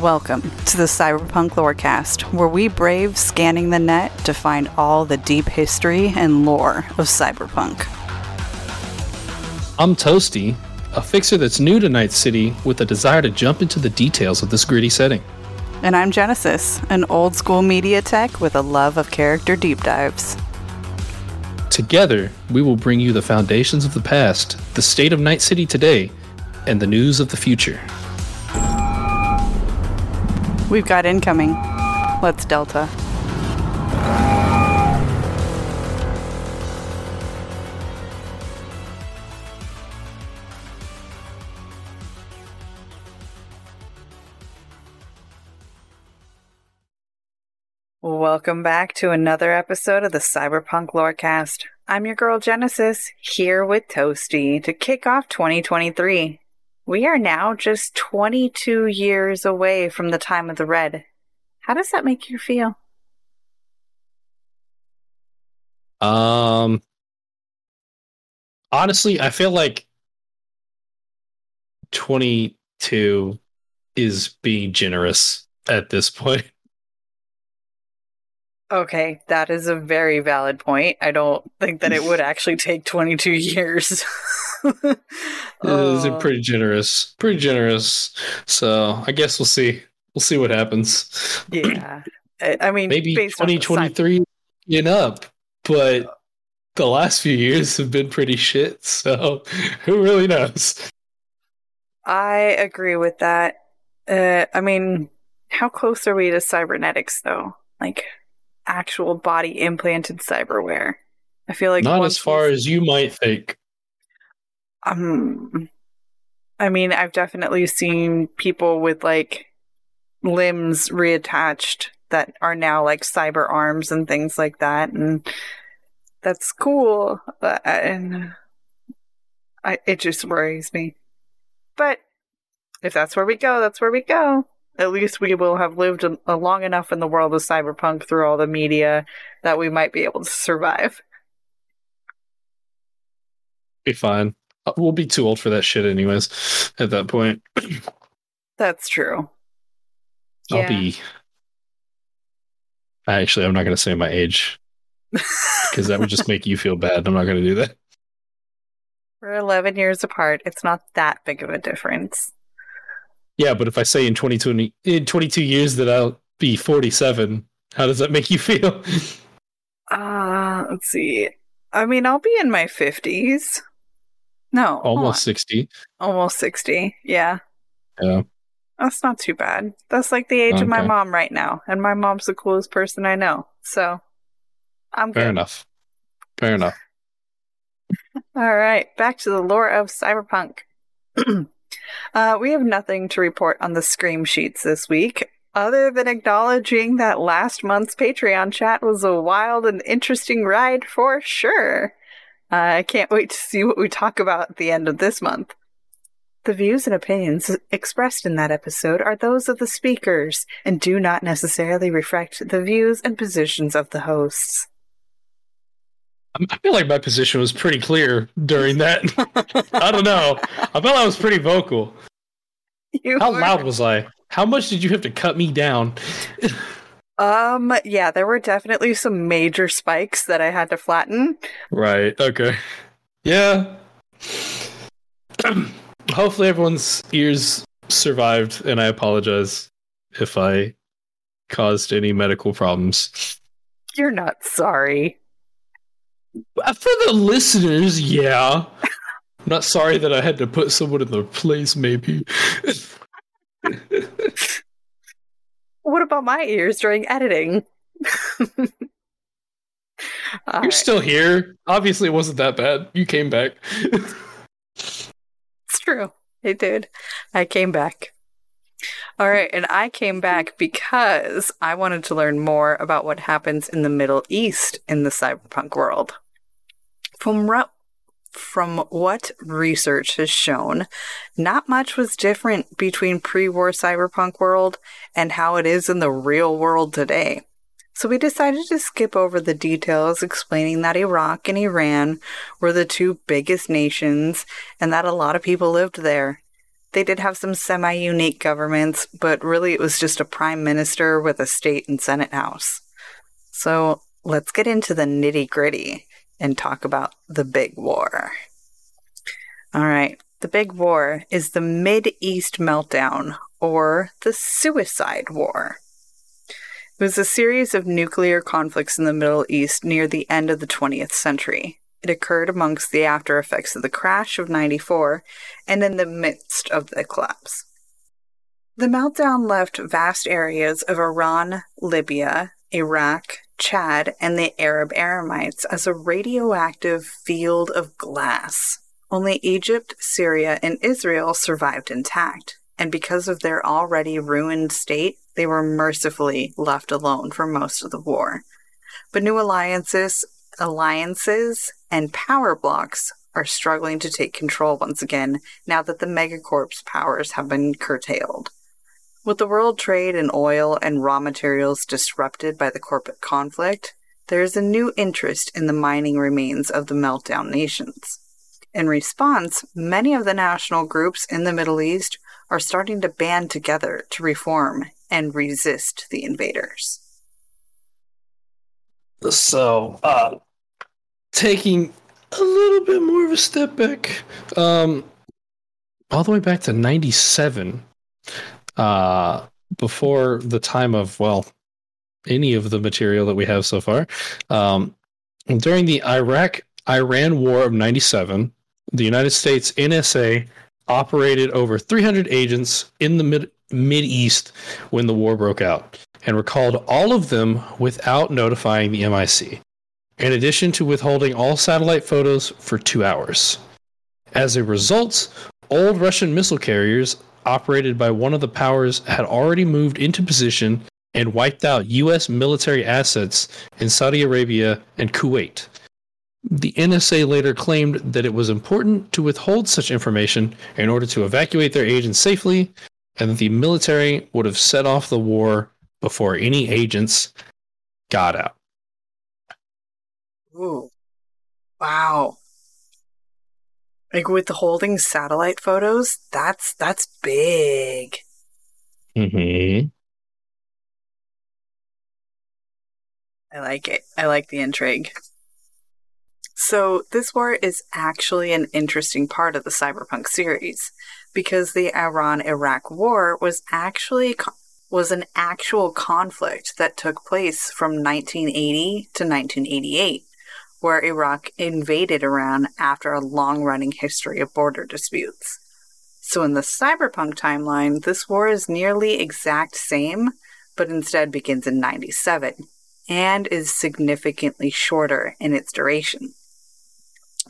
Welcome to the Cyberpunk Lorecast, where we brave scanning the net to find all the deep history and lore of cyberpunk. I'm Toasty, a fixer that's new to Night City with a desire to jump into the details of this gritty setting. And I'm Genesis, an old school media tech with a love of character deep dives. Together, we will bring you the foundations of the past, the state of Night City today, and the news of the future. We've got incoming. Let's Delta. Welcome back to another episode of the Cyberpunk Lorecast. I'm your girl Genesis, here with Toasty to kick off 2023. We are now just 22 years away from the time of the red. How does that make you feel? Um honestly, I feel like 22 is being generous at this point. Okay, that is a very valid point. I don't think that it would actually take 22 years. It is pretty generous. Pretty generous. So I guess we'll see. We'll see what happens. Yeah. I mean, Maybe based on the 2023 in up, but the last few years have been pretty shit. So who really knows? I agree with that. Uh, I mean, how close are we to cybernetics, though? Like actual body implanted cyberware. I feel like Not as far as you might think. Um, I mean, I've definitely seen people with like limbs reattached that are now like cyber arms and things like that, and that's cool. And I, it just worries me. But if that's where we go, that's where we go. At least we will have lived a, a long enough in the world of cyberpunk through all the media that we might be able to survive. Be fine. Uh, We'll be too old for that shit, anyways. At that point, That's true. I'll be. Actually, I'm not going to say my age because that would just make you feel bad. I'm not going to do that. We're 11 years apart. It's not that big of a difference. Yeah, but if I say in 2020, in 22 years that I'll be 47, how does that make you feel? Uh, let's see. I mean, I'll be in my 50s. No, Almost 60. almost 60. Yeah. Yeah. That's not too bad. That's like the age of my mom right now, and my mom's the coolest person I know. So, I'm Fair good. enough. Fair enough. All right, back to the lore of cyberpunk. uh, we have nothing to report on the scream sheets this week, other than acknowledging that last month's Patreon chat was a wild and interesting ride for sure. I can't wait to see what we talk about at the end of this month. The views and opinions expressed in that episode are those of the speakers and do not necessarily reflect the views and positions of the hosts. I'm- I feel like my position was pretty clear during that. I don't know. I felt I was pretty vocal. You How were- loud was I? How much did you have to cut me down? Um, yeah, there were definitely some major spikes that I had to flatten. Right. Okay. Yeah. Hopefully everyone's ears survived, and I apologize if I caused any medical problems. You're not sorry. Uh, For the listeners, yeah. I'm not sorry that I had to put someone in their place, maybe. What about my ears during editing? You're right. still here. Obviously, it wasn't that bad. You came back. It's true. I did. I came back. All right, and I came back because I wanted to learn more about what happens in the Middle East in the cyberpunk world. From ru- from what research has shown, not much was different between pre-war cyberpunk world and how it is in the real world today. So we decided to skip over the details explaining that Iraq and Iran were the two biggest nations and that a lot of people lived there. They did have some semi unique governments, but really it was just a prime minister with a state and senate house. So let's get into the nitty gritty and talk about the big war. All right, the big war is the Mid East meltdown or the Suicide War. It was a series of nuclear conflicts in the Middle East near the end of the 20th century. It occurred amongst the after effects of the crash of 94 and in the midst of the collapse. The meltdown left vast areas of Iran, Libya, Iraq, Chad, and the Arab Emirates as a radioactive field of glass. Only Egypt, Syria, and Israel survived intact, and because of their already ruined state, they were mercifully left alone for most of the war. But new alliances, alliances, and power blocks are struggling to take control once again now that the megacorp's powers have been curtailed. With the world trade in oil and raw materials disrupted by the corporate conflict, there is a new interest in the mining remains of the meltdown nations. In response, many of the national groups in the Middle East are starting to band together to reform and resist the invaders. So, uh, taking a little bit more of a step back, um, all the way back to 97, uh, before the time of, well, any of the material that we have so far. Um, during the Iraq Iran War of 97, the United States NSA operated over 300 agents in the mid, East when the war broke out and recalled all of them without notifying the MIC, in addition to withholding all satellite photos for two hours. As a result, old Russian missile carriers operated by one of the powers had already moved into position and wiped out U.S. military assets in Saudi Arabia and Kuwait. The NSA later claimed that it was important to withhold such information in order to evacuate their agents safely, and that the military would have set off the war before any agents got out. Ooh. Wow. Like with the holding satellite photos, that's that's big. Mm-hmm. I like it. I like the intrigue. So, this war is actually an interesting part of the Cyberpunk series because the Iran-Iraq war was actually was an actual conflict that took place from 1980 to 1988 where Iraq invaded Iran after a long-running history of border disputes. So in the Cyberpunk timeline, this war is nearly exact same, but instead begins in 97 and is significantly shorter in its duration.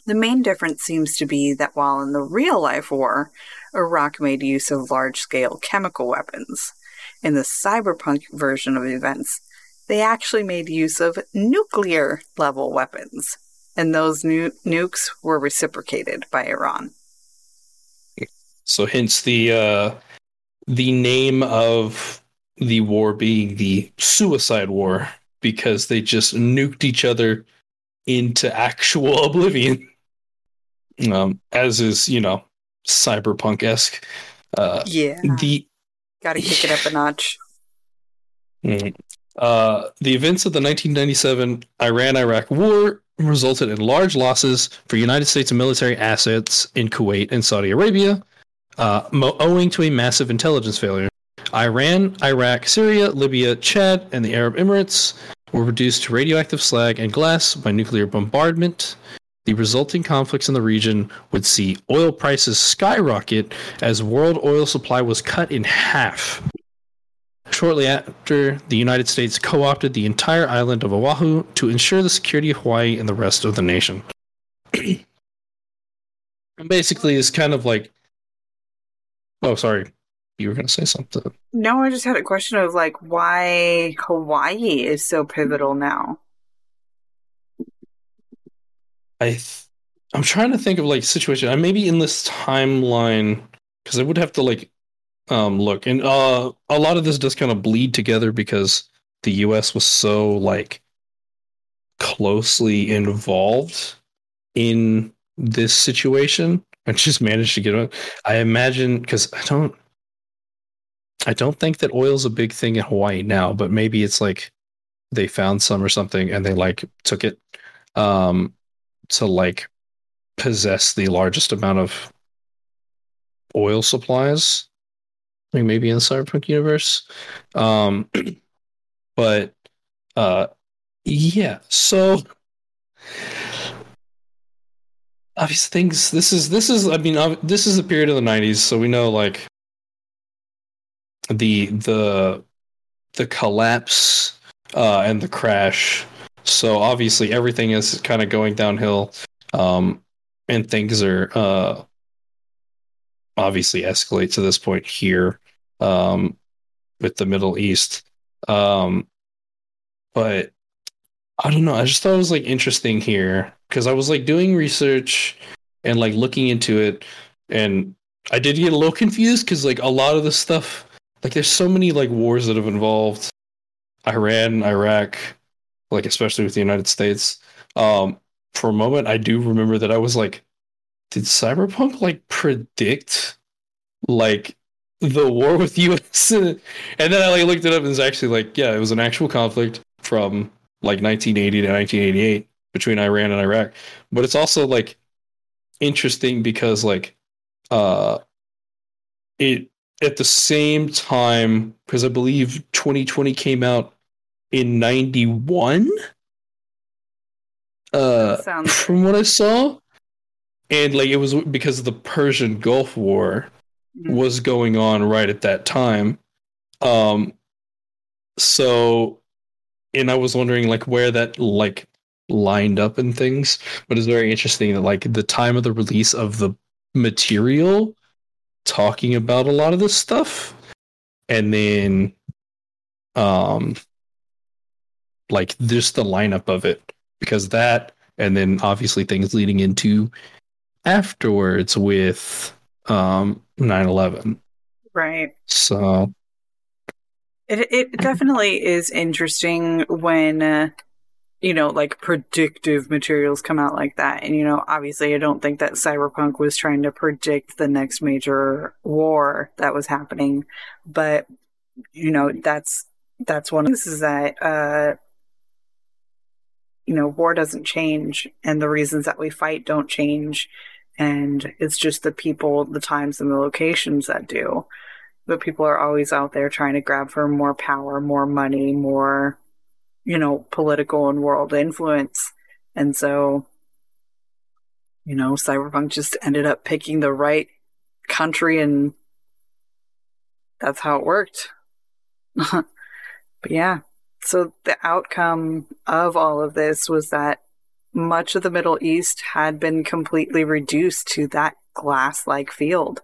The main difference seems to be that while in the real life war, Iraq made use of large scale chemical weapons, in the cyberpunk version of events, they actually made use of nuclear level weapons, and those nu- nukes were reciprocated by Iran. So, hence the uh, the name of the war being the Suicide War because they just nuked each other into actual oblivion. Um, as is, you know, cyberpunk esque. Uh, Yeah. the Gotta kick it up a notch. Uh, the events of the 1997 Iran-Iraq War resulted in large losses for United States military assets in Kuwait and Saudi Arabia, uh, mo- owing to a massive intelligence failure. Iran, Iraq, Syria, Libya, Chad, and the Arab Emirates were reduced to radioactive slag and glass by nuclear bombardment. The resulting conflicts in the region would see oil prices skyrocket as world oil supply was cut in half. Shortly after, the United States co opted the entire island of Oahu to ensure the security of Hawaii and the rest of the nation. and Basically, it's kind of like. Oh, sorry. You were going to say something. No, I just had a question of like why Hawaii is so pivotal now. I th- I'm trying to think of like situation. I maybe in this timeline because I would have to like um look and uh a lot of this does kind of bleed together because the US was so like closely involved in this situation and just managed to get on. I imagine because I don't I don't think that oil's a big thing in Hawaii now, but maybe it's like they found some or something and they like took it um to like possess the largest amount of oil supplies like maybe in the cyberpunk universe. Um but uh yeah so obvious things this is this is i mean this is the period of the 90s so we know like the the the collapse uh and the crash. So obviously everything is kind of going downhill um and things are uh obviously escalate to this point here um with the middle east. Um but i don't know. I just thought it was like interesting here because i was like doing research and like looking into it and i did get a little confused because like a lot of the stuff like there's so many like wars that have involved iran iraq like especially with the united states. Um for a moment i do remember that i was like did cyberpunk like predict like the war with us and then i like looked it up and it's actually like yeah it was an actual conflict from like 1980 to 1988 between iran and iraq. But it's also like interesting because like uh it at the same time because i believe 2020 came out in 91 uh from what i saw. And like it was because of the persian gulf war. Was going on right at that time. Um so and i was wondering like where that like lined up and things but it's very interesting that like the time of the release of the material talking about a lot of this stuff and then um like just the lineup of it because that and then obviously things leading into afterwards with um 9-11 Right. so It it definitely is interesting when uh, you know like predictive materials come out like that, and you know obviously I don't think that Cyberpunk was trying to predict the next major war that was happening, but you know that's that's one of this is that uh you know war doesn't change. And the reasons that we fight don't change and it's just the people the times and the locations that do but people are always out there trying to grab for more power, more money, more, you know, political and world influence. And so, you know, Cyberpunk just ended up picking the right country and that's how it worked. but yeah, so the outcome of all of this was that much of the Middle East had been completely reduced to that glass like field.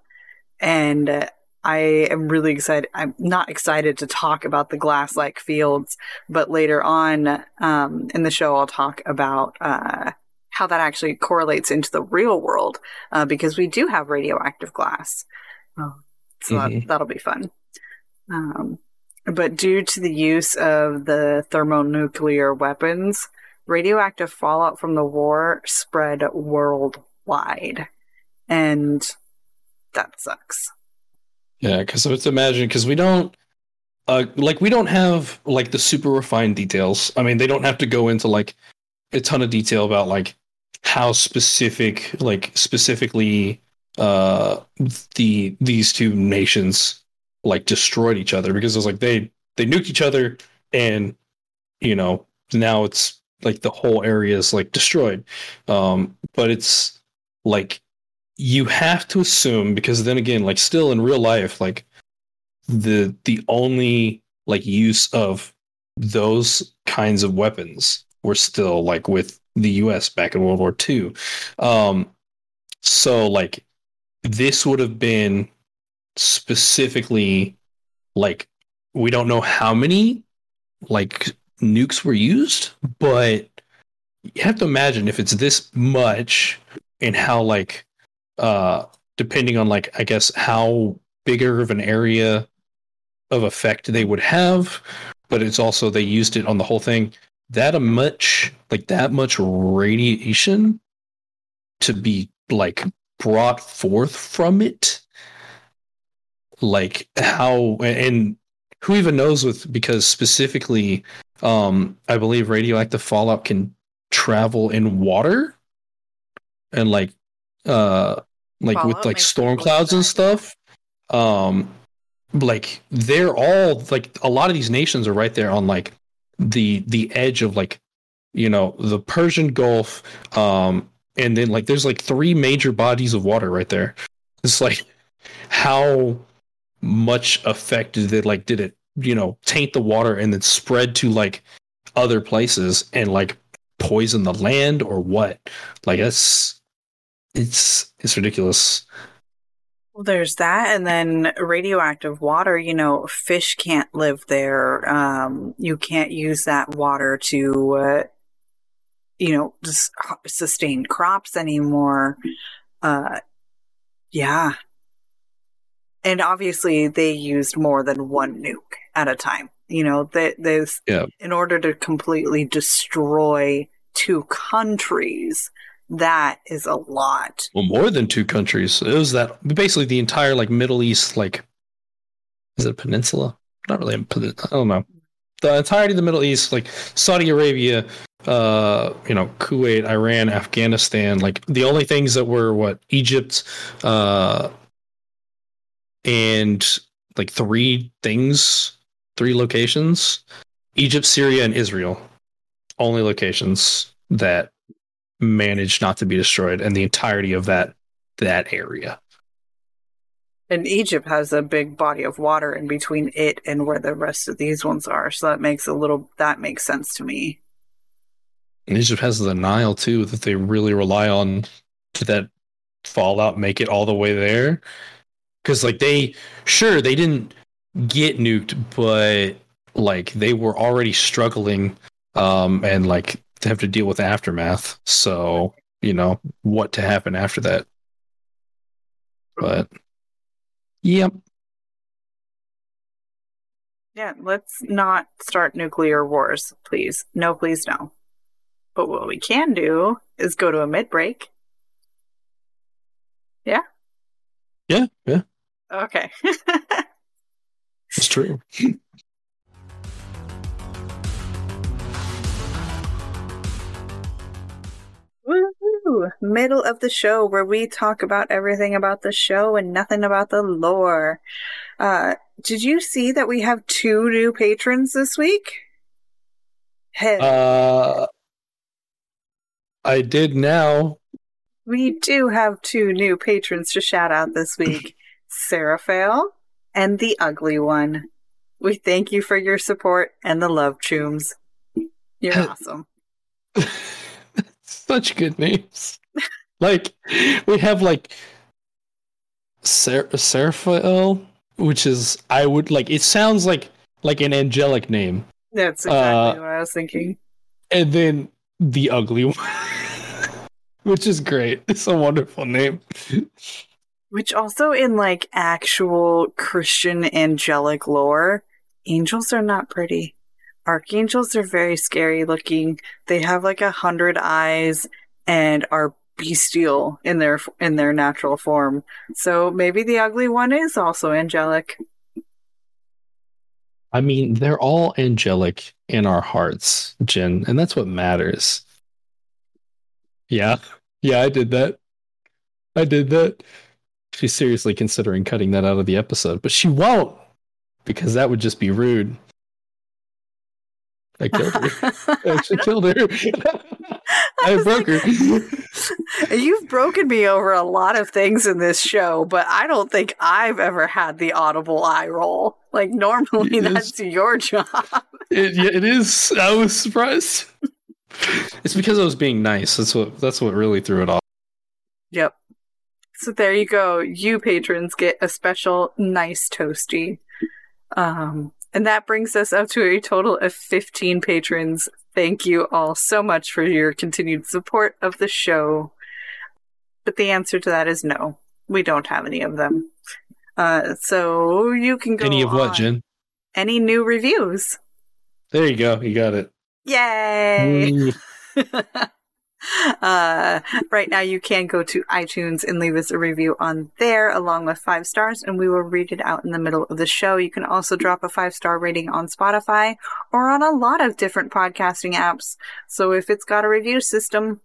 And uh, I am really excited. I'm not excited to talk about the glass like fields, but later on um, in the show, I'll talk about uh, how that actually correlates into the real world uh, because we do have radioactive glass. Oh, so Mhm. that, that'll be fun. Um, but due to the use of the thermonuclear weapons, radioactive fallout from the war spread worldwide. And that sucks. Yeah, because let's imagine because we don't, uh, like we don't have like the super refined details. I mean, they don't have to go into like a ton of detail about like how specific, like specifically, uh, the these two nations like destroyed each other because it's like they they nuked each other and you know now it's like the whole area is like destroyed. Um, but it's like you have to assume because then again, like still in real life, like the the only like use of those kinds of weapons were still like with the US back in World War II. Um, so like this would have been specifically like we don't know how many like nukes were used, but you have to imagine if it's this much and how like uh depending on like I guess how bigger of an area of effect they would have, but it's also they used it on the whole thing. That a much like that much radiation to be like brought forth from it like how and who even knows with because specifically um i believe radioactive fallout can travel in water and like uh like Fallout with like storm clouds and stuff. Um like they're all like a lot of these nations are right there on like the the edge of like you know the persian gulf um and then like there's like three major bodies of water right there. It's like how much effect did it like did it you know taint the water and then spread to like other places and like poison the land or what like that's it's it's ridiculous Well, there's that, and then radioactive water. You know, fish can't live there. Um, you can't use that water to, uh, you know, just sustain crops anymore. Uh, yeah, and obviously they used more than one nuke at a time. You know, that there's Yeah. in order to completely destroy two countries. That is a lot. well more than two countries it was that basically the entire like middle east like is it a peninsula not really a pen- i don't know the entirety of the middle east like saudi arabia uh you know kuwait iran afghanistan like the only things that were what egypt uh and like three things three locations egypt syria and israel only locations that managed not to be destroyed and the entirety of that that area And Egypt has a big body of water in between it and where the rest of these ones are. So that makes a little that makes sense to me. and egypt has the nile too that they really rely on to that fallout make it all the way there because like they sure they didn't get nuked but like they were already struggling um and like to have to deal with aftermath so you know what to happen after that but yep Yeah, let's not start nuclear wars, please. No, please no. But what we can do is go to a mid break. yeah yeah yeah. Okay. it's true Woo! Middle of the show where we talk about everything about the show and nothing about the lore. Uh, did you see that we have two new patrons this week? Hey, uh i did now we do have two new patrons to shout out this week Seraphael and the Ugly One. We thank you for your support and the love, Chooms. You're awesome. Such good names. like we have like Ser- Seraphael, which is I would like. It sounds like like an angelic name, That's exactly Uh, what I was thinking. and then the ugly one, which is great. It's a wonderful name. Which also in like actual Christian angelic lore, angels are not pretty. Archangels are very scary looking. They have like a hundred eyes and are bestial in their in their natural form. So maybe the ugly one is also angelic. I mean, they're all angelic in our hearts, Jen, and that's what matters. Yeah, yeah, I did that. I did that. She's seriously considering cutting that out of the episode, but she won't because that would just be rude. I killed her. I actually killed her. I broke her. You've broken me over a lot of things in this show, but I don't think I've ever had the audible eye roll. Like normally, Yes. that's your job. It, it is. I was surprised. It's because I was being nice. That's what. That's what really threw it off. Yep. So there you go. You patrons get a special nice toasty. Um, and that brings us up to a total of 15 patrons. Thank you all so much for your continued support of the show. But the answer to that is no. We don't have any of them. Uh, so you can go Any of what. Jen? Any new reviews? There you go. You got it. Yay! Uh, right now, you can go to iTunes and leave us a review on there along with five stars, and we will read it out in the middle of the show. You can also drop a five star rating on Spotify or on a lot of different podcasting apps. So if it's got a review system,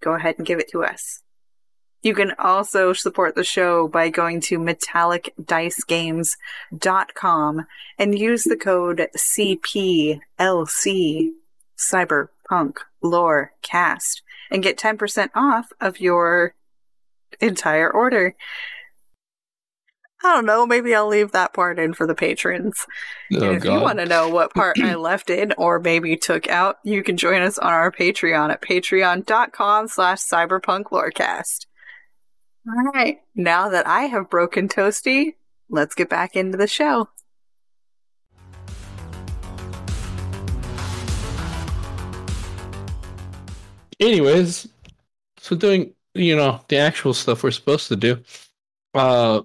go ahead and give it to us. You can also support the show by going to metallicdicegames.com and use the code CPLC Cyberpunk Lore Cast and get 10% off of your entire order. I don't know, maybe I'll leave that part in for the patrons. oh and if you want to know what part I left in or maybe took out, you can join us on our Patreon at patreon.com slash cyberpunk cyberpunklorecast. All right, now that I have broken Toasty, let's get back into the show. Anyways, so doing you know the actual stuff we're supposed to do. Uh,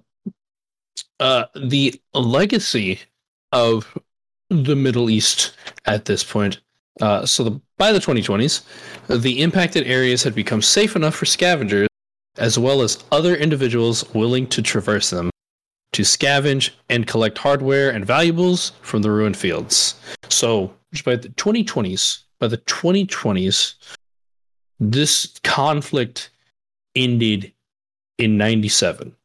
uh, the legacy of the Middle East at this point. Uh, so the, by the 2020s, the impacted areas had become safe enough for scavengers, as well as other individuals willing to traverse them, to scavenge and collect hardware and valuables from the ruined fields. So by the 2020s, by the 2020s, this conflict ended in 97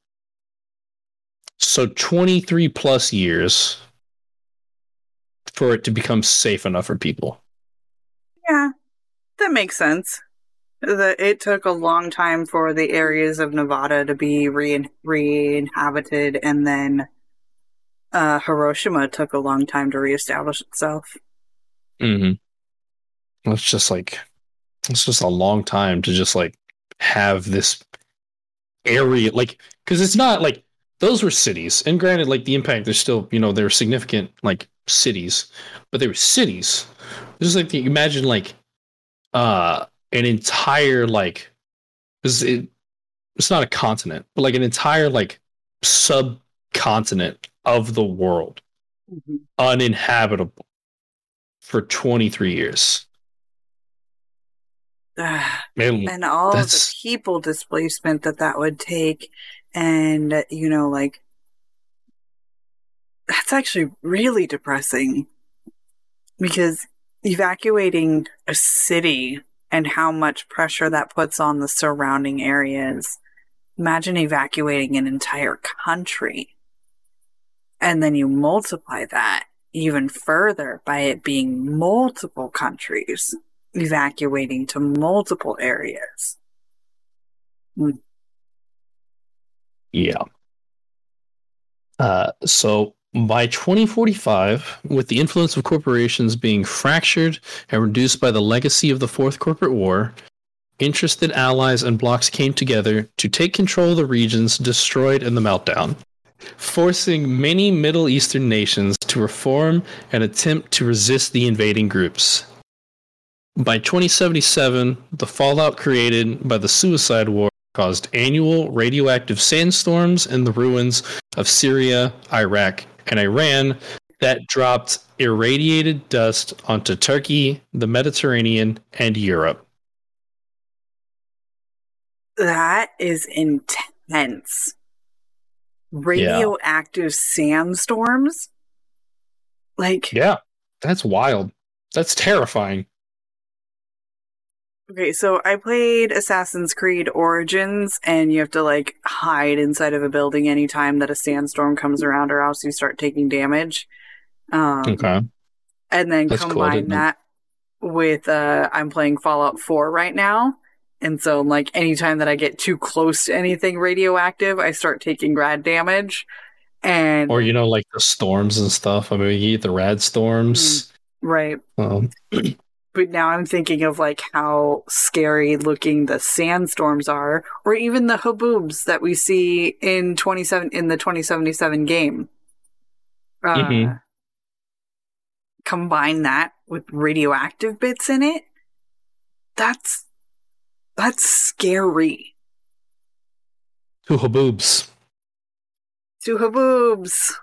so 23 plus years for it to become safe enough for people Yeah, that makes sense. It took a long time for the areas of Nevada to be re- re-inhabited, and then uh, Hiroshima took a long time to reestablish itself. mm-hmm. it's just like it's just a long time to just like have this area like because it's not like those were cities and granted like the impact there's still you know they're significant like cities but they were cities just like the, imagine like uh an entire like it, it's not a continent but like an entire like subcontinent of the world. Mm-hmm. Uninhabitable for 23 years. Man, and all the people displacement that that would take and you know like that's actually really depressing because evacuating a city and how much pressure that puts on the surrounding areas imagine evacuating an entire country and then you multiply that even further by it being multiple countries evacuating to multiple areas. Yeah. Uh, so by 2045, with the influence of corporations being fractured and reduced by the legacy of the Fourth Corporate War, interested allies and blocs came together to take control of the regions destroyed in the meltdown, forcing many Middle Eastern nations to reform and attempt to resist the invading groups. By 2077, the fallout created by the Suicide War caused annual radioactive sandstorms in the ruins of Syria, Iraq, and Iran that dropped irradiated dust onto Turkey, the Mediterranean, and Europe. That is intense. Radioactive sandstorms? Like, Yeah, that's wild. That's terrifying. Okay, so I played Assassin's Creed Origins, and you have to, like, hide inside of a building anytime that a sandstorm comes around, or else you start taking damage. Um, Okay. and then That's combine know. that with uh I'm playing Fallout 4 right now. And so like anytime that I get too close to anything radioactive, I start taking rad damage. And Or you know, like the storms and stuff. I mean, you get the rad storms. right. Um, But now I'm thinking of like how scary looking the sandstorms are, or even the haboobs that we see in 27 in the 2077 game. Uh, Mhm. Combine that with radioactive bits in it. That's that's scary. two haboobs. To haboobs.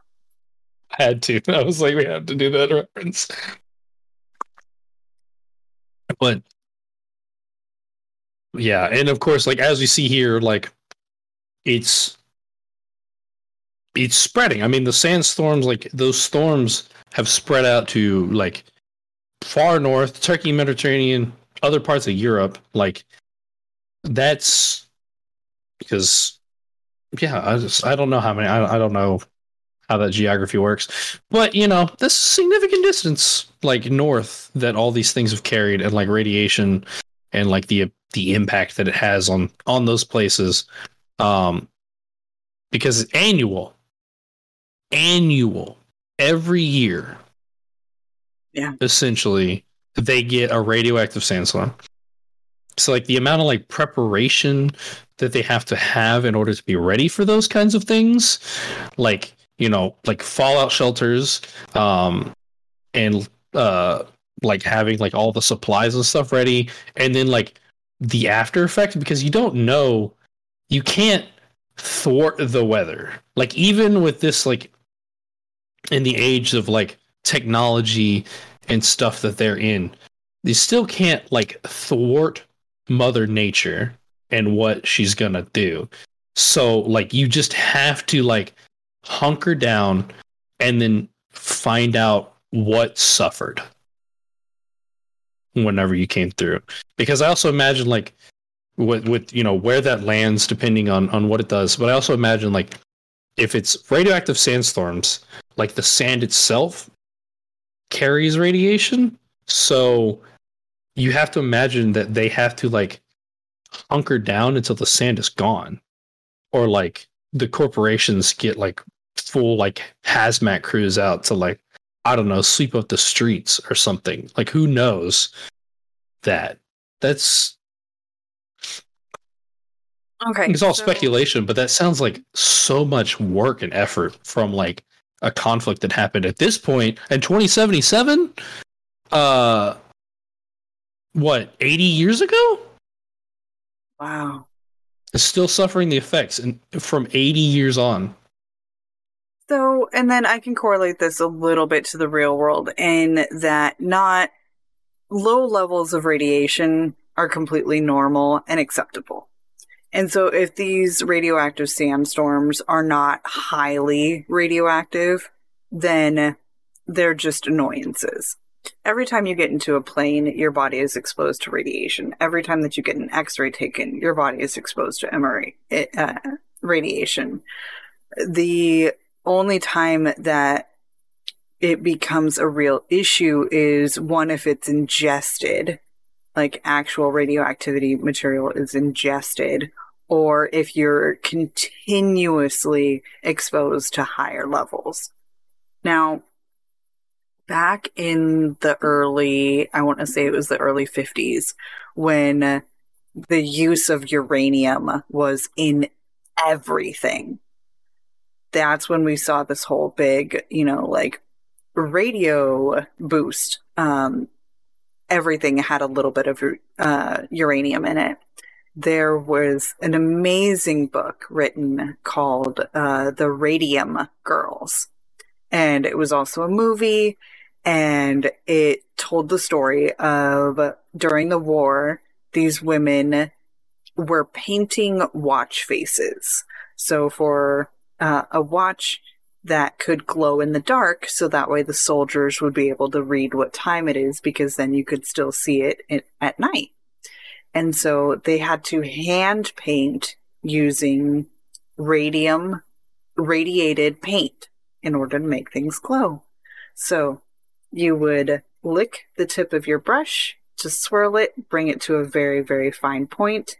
Had to. I was like, we have to do that reference. But yeah, and of course, like as we see here, like it's it's spreading. I mean, the sandstorms, like those storms, have spread out to like far north, Turkey, Mediterranean, other parts of Europe. Like that's because yeah, I just I don't know how many. I I don't know how that geography works. But you know, this significant distance like north that all these things have carried and like radiation and like the the impact that it has on on those places. Um because it's annual. Annual. Every year. Yeah. Essentially, they get a radioactive sandstorm. So like the amount of like preparation that they have to have in order to be ready for those kinds of things, like you know, like fallout shelters, um, and uh, like having like all the supplies and stuff ready, and then like the after effect because you don't know, you can't thwart the weather. Like even with this, like in the age of like technology and stuff that they're in, they still can't like thwart Mother Nature and what she's gonna do. So like you just have to like hunker down and then find out what suffered whenever you came through. Because I also imagine like with with you know where that lands depending on on what it does. But I also imagine like if it's radioactive sandstorms, like the sand itself carries radiation. So you have to imagine that they have to like hunker down until the sand is gone. Or like the corporations get like full like hazmat crews out to like I don't know, sweep up the streets or something. Like who knows that? That's Okay. it's all so- speculation, but that sounds like so much work and effort from like a conflict that happened at this point in 2077 uh what 80 years ago Wow. is still suffering the effects and from 80 years on So, and then I can correlate this a little bit to the real world in that not low levels of radiation are completely normal and acceptable. And so if these radioactive sandstorms are not highly radioactive, then they're just annoyances. Every time you get into a plane, your body is exposed to radiation. Every time that you get an x-ray taken, your body is exposed to MRA, uh, radiation. The only time that it becomes a real issue is one if it's ingested, like actual radioactivity material is ingested, or if you're continuously exposed to higher levels. Now, back in the early, I want to say it was the early 50s, when the use of uranium was in everything that's when we saw this whole big, you know, like radio boost. Um, everything had a little bit of uh, uranium in it. There was an amazing book written called uh, The Radium Girls. And it was also a movie, and it told the story of during the war, these women were painting watch faces. So for uh, a watch that could glow in the dark so that way the soldiers would be able to read what time it is because then you could still see it at night. And so they had to hand paint using radium radiated paint in order to make things glow. So you would lick the tip of your brush to swirl it, bring it to a very, very fine point,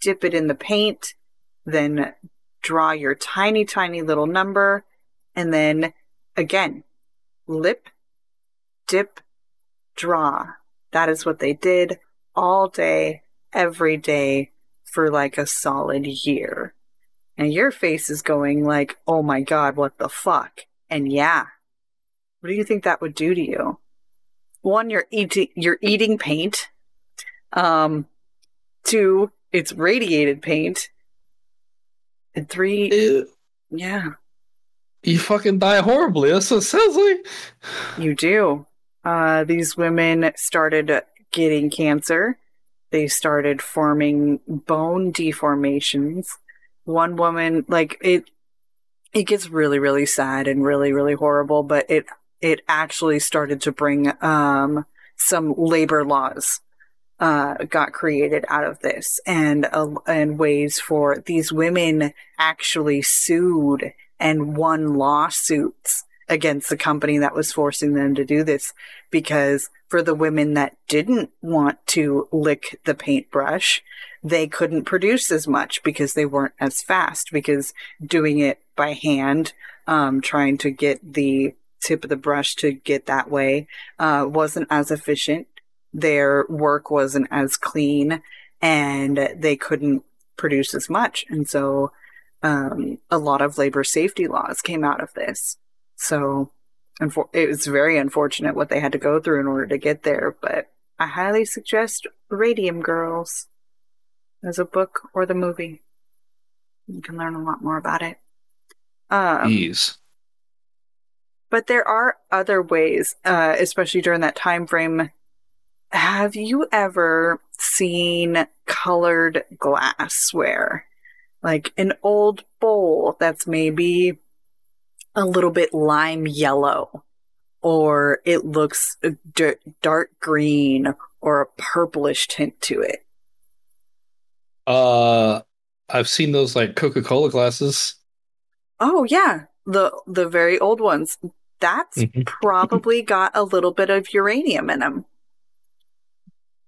dip it in the paint, then draw your tiny, tiny little number, and then again, lip, dip, draw. That is what they did all day, every day for like a solid year. And your face is going like, oh my god, what the fuck? And yeah, what do you think that would do to you? One, you're eating you're eating paint. Um, two, it's radiated paint. And three, Ew. yeah, You fucking die horribly. That's what it sounds like. you do. Uh, these women started getting cancer. They started forming bone deformations. One woman, like it, it gets really, really sad and really, really horrible. But it, it actually started to bring um, some labor laws uh, got created out of this, and uh, and ways for these women actually sued and won lawsuits against the company that was forcing them to do this because for the women that didn't want to lick the paintbrush they couldn't produce as much because they weren't as fast because doing it by hand um, trying to get the tip of the brush to get that way uh, wasn't as efficient their work wasn't as clean and they couldn't produce as much and so um, a lot of labor safety laws came out of this so unfor- it was very unfortunate what they had to go through in order to get there, but I highly suggest Radium Girls as a book or the movie. You can learn a lot more about it. Um, Jeez. but there are other ways, uh, especially during that time frame. Have you ever seen colored glassware? Like an old bowl that's maybe a little bit lime yellow, or it looks a d- dark green or a purplish tint to it. Uh, I've seen those like Coca Cola glasses. Oh yeah, the the very old ones. That's Mhm. probably got a little bit of uranium in them.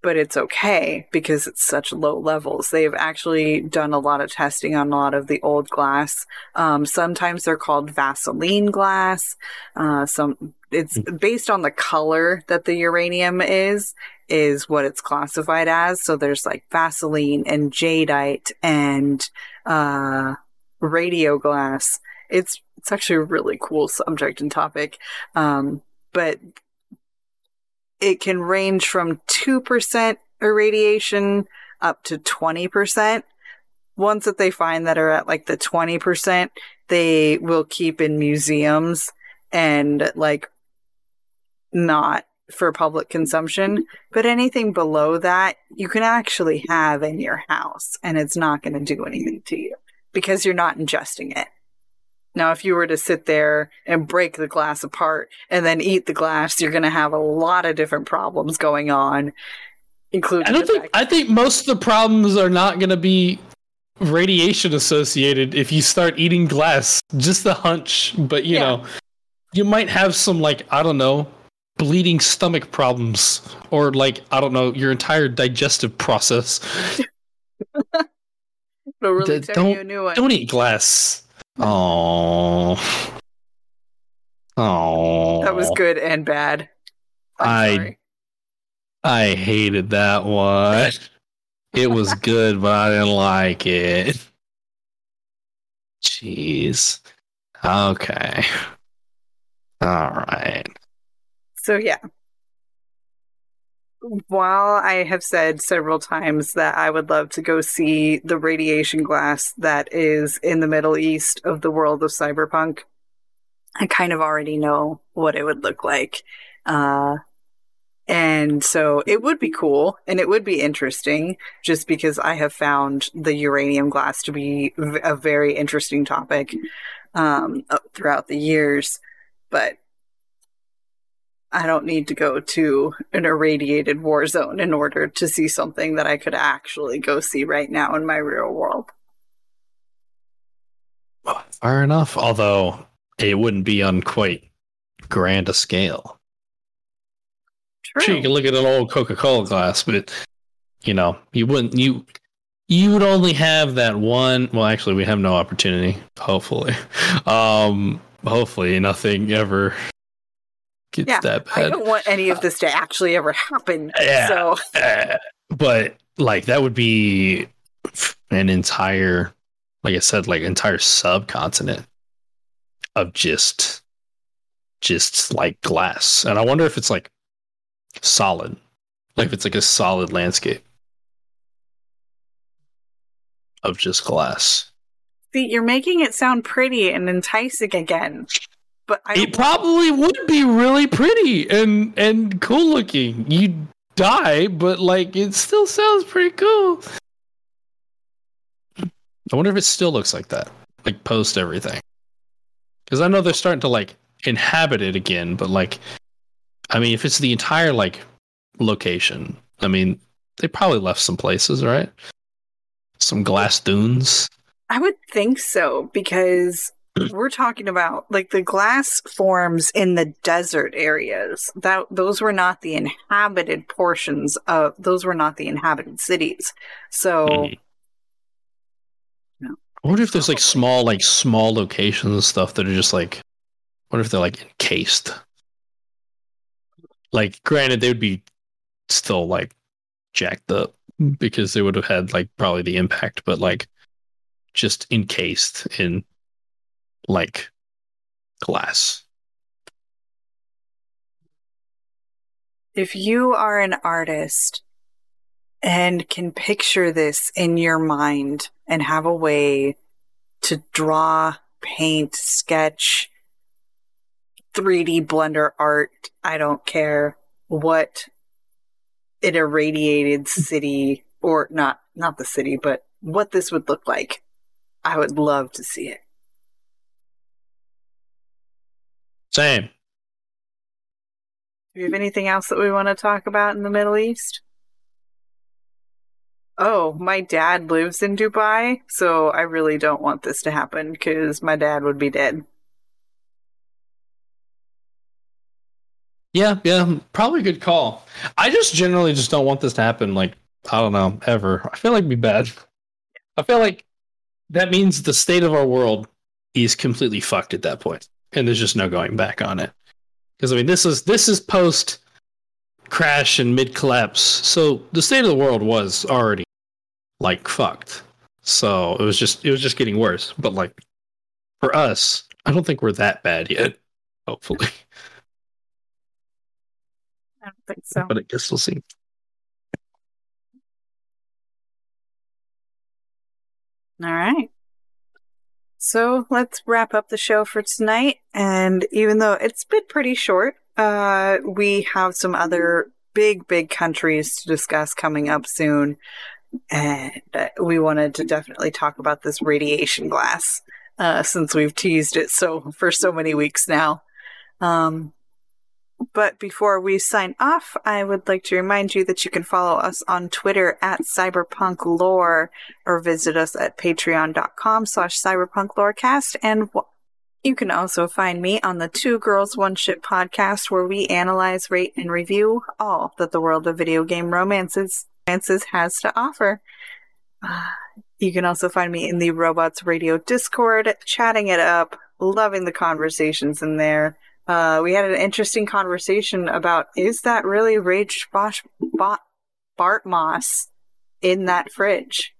But it's okay because it's such low levels. They've actually done a lot of testing on a lot of the old glass. Um, sometimes they're called Vaseline glass. Uh, some it's based on the color that the uranium is is what it's classified as. So there's like Vaseline and jadeite and uh, radio glass. It's it's actually a really cool subject and topic. Um, but it can range from 2% irradiation up to 20%. Ones that they find that are at like the 20%, they will keep in museums and like not for public consumption. But anything below that, you can actually have in your house and it's not going to do anything to you because you're not ingesting it. Now, if you were to sit there and break the glass apart and then eat the glass, you're going to have a lot of different problems going on, including I don't think I think most of the problems are not going to be radiation associated if you start eating glass. Just a hunch, but you Yeah. know, you might have some like I don't know, bleeding stomach problems or like I don't know, your entire digestive process. really D- tear you a new one. Don't eat glass. Oh. Oh. That was good and bad. I'm I- sorry. I hated that one. It was good, but I didn't like it. Jeez. Okay. All right. So yeah. While I have said several times that I would love to go see the radiation glass that is in the Middle East of the world of cyberpunk, I kind of already know what it would look like. Uh, and so it would be cool and it would be interesting just because I have found the uranium glass to be a very interesting topic um, throughout the years. But I don't need to go to an irradiated war zone in order to see something that I could actually go see right now in my real world. Fair enough. Although it wouldn't be on quite grand a scale. Sure, you can look at an old Coca Cola glass, but you know, you wouldn't you you would only have that one. Well, actually, we have no opportunity. Hopefully, um, hopefully nothing ever gets Yeah, that I don't want any of this to actually ever happen. Yeah. So Uh, but like that would be an entire, like I said, like entire subcontinent of just, just like glass. And I wonder if it's like solid, like if it's like a solid landscape of just glass. see, you're making it sound pretty and enticing again. But I It probably would be really pretty and and cool looking. You die, but like it still sounds pretty cool. I wonder if it still looks like that, like post everything. Because I know they're starting to like inhabit it again, but like, I mean, if it's the entire like location, I mean, they probably left some places, right? Some glass dunes. I would think so because we're talking about like the glass forms in the desert areas. That those were not the inhabited portions of those were not the inhabited cities. So Mhm. No. I wonder if there's like small, like small locations and stuff that are just like. I wonder if they're like encased. Like, granted, they would be still like jacked up because they would have had like probably the impact, but like just encased in like glass. if you are an artist and can picture this in your mind and have a way to draw, paint, sketch, 3D blender art, I don't care what an irradiated city or not not the city, but what this would look like. I would love to see it. Same. Do you have anything else that we want to talk about in the Middle East? Oh, my dad lives in Dubai, so I really don't want this to happen because my dad would be dead. Yeah, yeah, probably a good call. I just generally just don't want this to happen. Like, I don't know, ever. I feel like it'd be bad. I feel like that means the state of our world is completely fucked at that point, and there's just no going back on it. Because I mean, this is this is post crash and mid collapse, so the state of the world was already like fucked. So it was just it was just getting worse. But like for us, I don't think we're that bad yet. Hopefully, I don't think so. but I guess we'll see. All right. So let's wrap up the show for tonight. And even though it's been pretty short, uh, we have some other big, big countries to discuss coming up soon. And uh, we wanted to definitely talk about this radiation glass, uh, since we've teased it so for so many weeks now. Um, but before we sign off, I would like to remind you that you can follow us on Twitter at Cyberpunk Lore or visit us at patreon.com slash cyberpunklorecast. And w- you can also find me on the Two Girls One Ship podcast where we analyze, rate, and review all that the world of video game romances, romances has to offer. You can also find me in the Robots Radio Discord, chatting it up, loving the conversations in there. Uh, we had an interesting conversation about is that really Rage Bosch, Bot, Bartmoss in that fridge?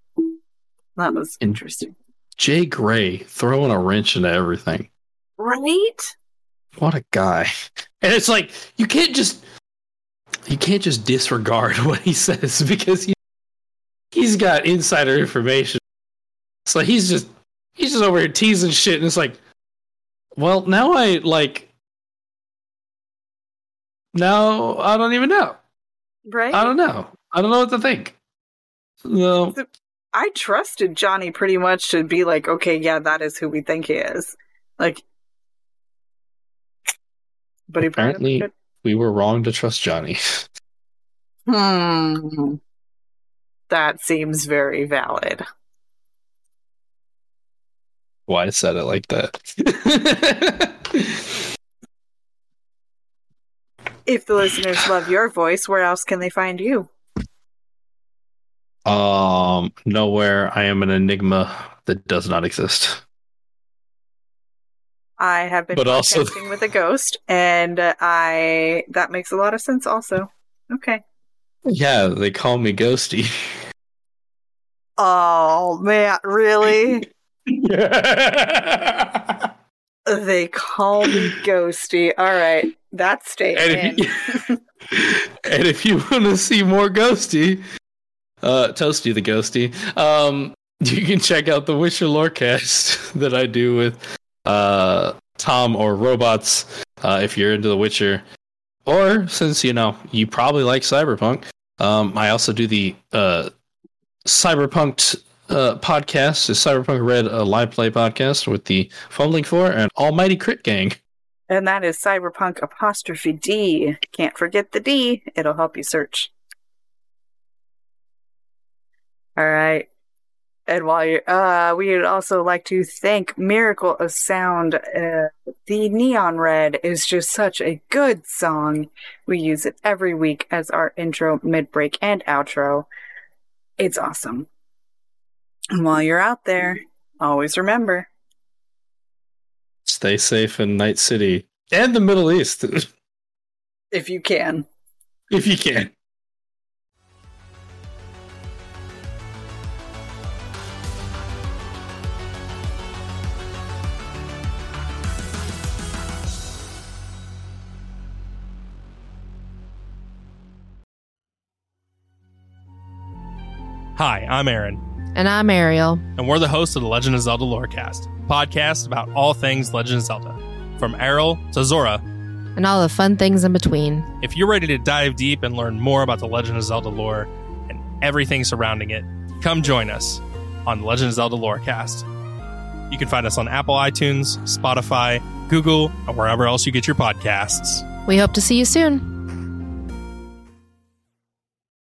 That was interesting. J Gray throwing a wrench into everything. Right? What a guy. And it's like you can't just you can't just disregard what he says because he he's got insider information. So he's just he's just over here teasing shit and it's like well now I like now I don't even know. Right? I don't know. I don't know what to think. No. I trusted Johnny pretty much to be like, okay, yeah, that is who we think he is. Like, but Apparently- We were wrong to trust Johnny. Hmm. That seems very valid. Why I said it like that. If the listeners love your voice, where else can they find you? Um, nowhere. I am an enigma that does not exist. I have been But also- with a ghost, and I that makes a lot of sense. Also, okay. Yeah, they call me Ghosty. Oh man, really? and they call me Ghosty. All right, that's staying in. if you, and if you want to see more Ghosty, uh, Toasty the Ghosty, um, you can check out the Witcher Lorecast that I do with uh, Tom or Robots uh, if you're into The Witcher. Or since you know you probably like Cyberpunk, um, I also do the uh, Cyberpunk uh, podcast, the Cyberpunk Red a live play podcast with the Fumbling For and Almighty Crit Gang. And that is Cyberpunk apostrophe D. Can't forget the D. It'll help you search. All right. And while you, uh, we would also like to thank Miracle of Sound. Uh, the Neon Red is just such a good song. We use it every week as our intro, mid break, and outro. It's awesome. And while you're out there, always remember Stay safe in Night City and the Middle East if you can. if you can. Hi, I'm Aaron, And I'm Ariel. and we're the hosts of the Legend of Zelda Lorecast, podcast about all things Legend of Zelda, from Aryll to Zora. And all the fun things in between. If you're ready to dive deep and learn more about the Legend of Zelda lore and everything surrounding it, come join us on the Legend of Zelda Lorecast. You can find us on Apple iTunes, Spotify, Google, or wherever else you get your podcasts. We hope to see you soon.